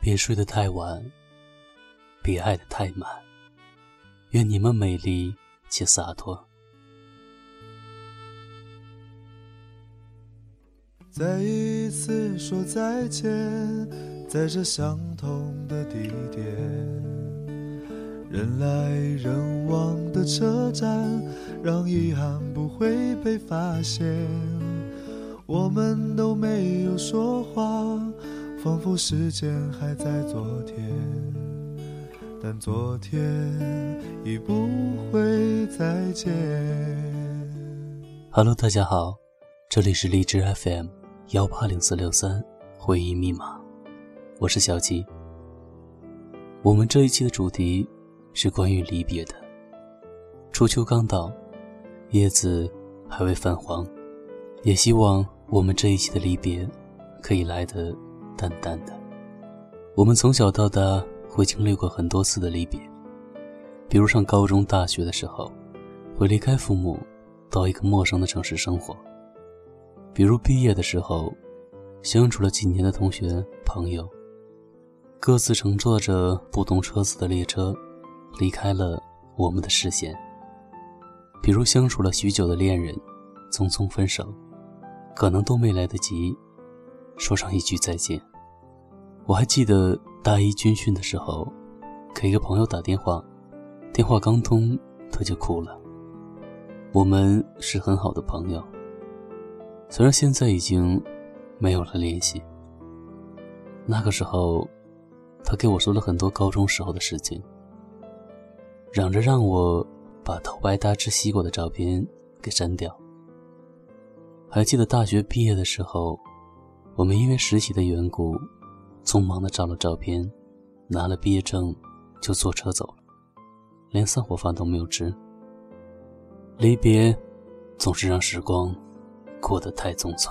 别睡得太晚，别爱得太满。愿你们美丽且洒脱。再一次说再见，在这相同的地点，人来人往的车站，让遗憾不会被发现。我们都没有说话。仿佛时间还在昨天，但昨天已不会再见。Hello，大家好，这里是荔枝 FM 幺八零四六三回忆密码，我是小吉。我们这一期的主题是关于离别的。初秋刚到，叶子还未泛黄，也希望我们这一期的离别可以来得。淡淡的，我们从小到大会经历过很多次的离别，比如上高中、大学的时候，会离开父母，到一个陌生的城市生活；比如毕业的时候，相处了几年的同学朋友，各自乘坐着不同车次的列车，离开了我们的视线；比如相处了许久的恋人，匆匆分手，可能都没来得及说上一句再见。我还记得大一军训的时候，给一个朋友打电话，电话刚通他就哭了。我们是很好的朋友，虽然现在已经没有了联系。那个时候，他给我说了很多高中时候的事情，嚷着让我把头白搭吃西瓜的照片给删掉。还记得大学毕业的时候，我们因为实习的缘故。匆忙的照了照片，拿了毕业证，就坐车走了，连散伙饭都没有吃。离别，总是让时光过得太匆匆。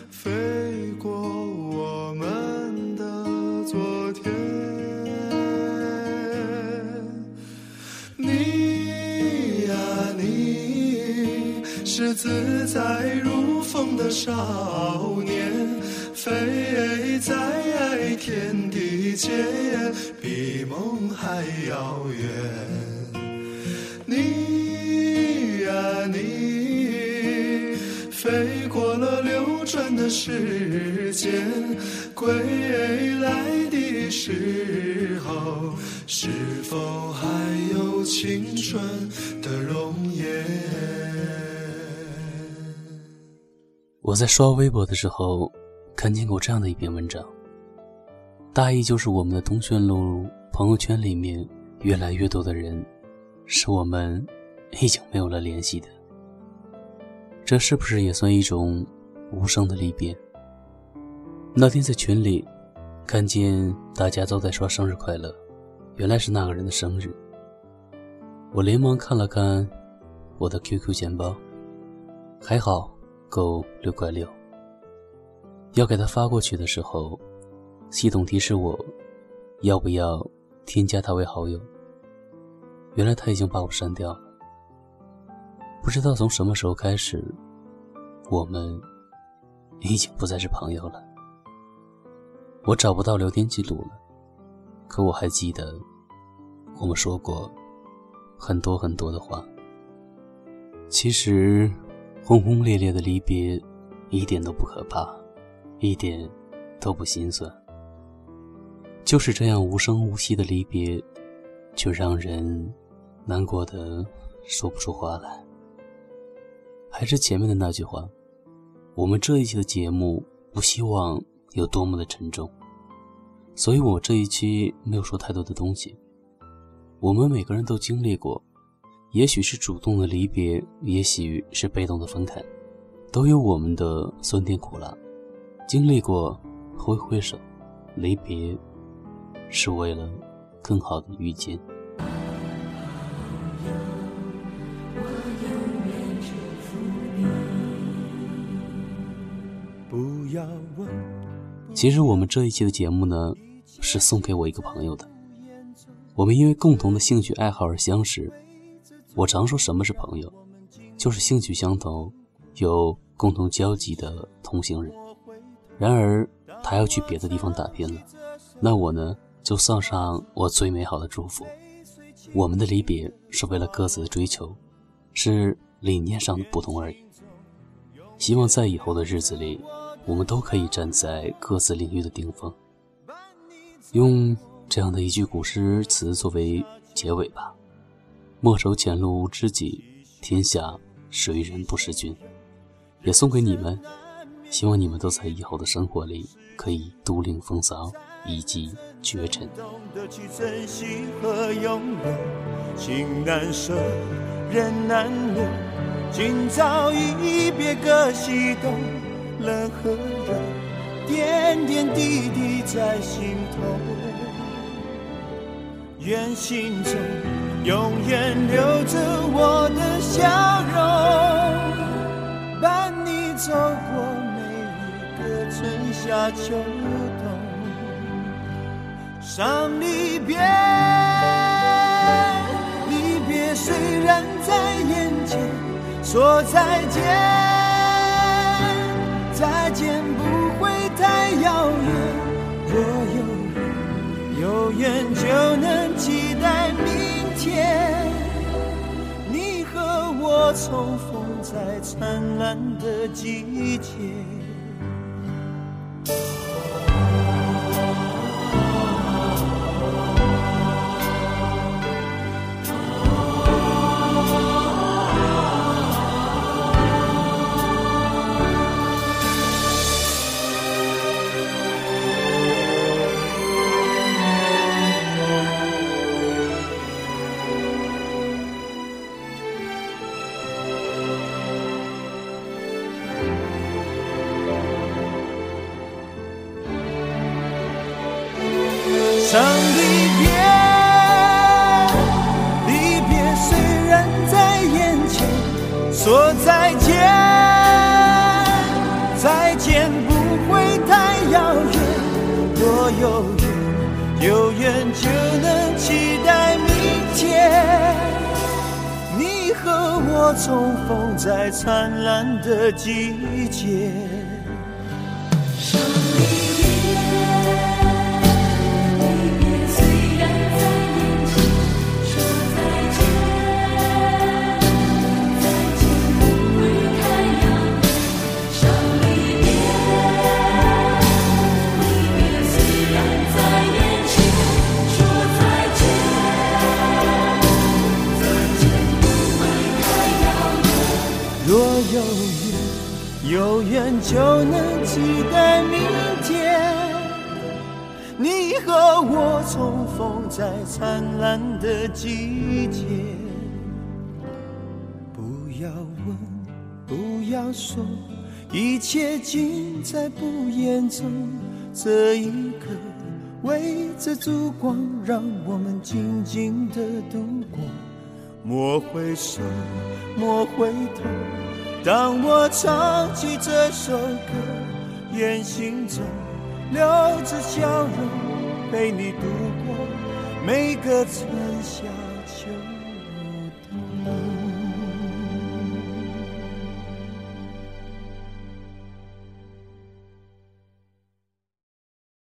飞过我们的昨天。你呀，你是自在如风的少年，飞在。天地间，比梦还遥远。的时间，归来的时候，是否还有青春的容颜？我在刷微博的时候，看见过这样的一篇文章。大意就是我们的通讯录、朋友圈里面越来越多的人，是我们已经没有了联系的。这是不是也算一种无声的离别？那天在群里看见大家都在说生日快乐，原来是那个人的生日。我连忙看了看我的 QQ 钱包，还好够六块六。要给他发过去的时候。系统提示我，要不要添加他为好友？原来他已经把我删掉了。不知道从什么时候开始，我们已经不再是朋友了。我找不到聊天记录了，可我还记得我们说过很多很多的话。其实，轰轰烈烈的离别一点都不可怕，一点都不心酸。就是这样无声无息的离别，却让人难过的说不出话来。还是前面的那句话，我们这一期的节目不希望有多么的沉重，所以我这一期没有说太多的东西。我们每个人都经历过，也许是主动的离别，也许是被动的分开，都有我们的酸甜苦辣。经历过挥挥手，离别，是为了更好的遇见。其实我们这一期的节目呢，是送给我一个朋友的。我们因为共同的兴趣爱好而相识。我常说什么是朋友，就是兴趣相投、有共同交集的同行人。然而他要去别的地方打拼了，那我呢就送上我最美好的祝福。我们的离别是为了各自的追求，是理念上的不同而已。希望在以后的日子里，我们都可以站在各自领域的顶峰。用这样的一句古诗词作为结尾吧。莫愁前路无知己，天下谁人不识君。也送给你们，希望你们都在以后的生活里可以独领风骚，以及绝尘。情难舍，人难留。今朝一别各西东，冷和热，点点滴滴在心头。愿心中。永远留着我的笑容，伴你走过每一个春夏秋冬。伤离别，离别虽然在眼前，说再见，再见不会太遥远。若有缘，有缘就能期待明。天，你和我重逢在灿烂的季节。伤离别，离别虽然在眼前，说再见，再见不会太遥远。若有缘，有缘就能期待明天，你和我重逢在灿烂的季节。若有缘就能期待明天，你和我重逢在灿烂的季节。不要问，不要说，一切尽在不言中。这一刻，围着烛光，让我们静静的度过。莫回首，莫回头。当我唱起这首歌，愿心中留着笑容，陪你度过每个春夏。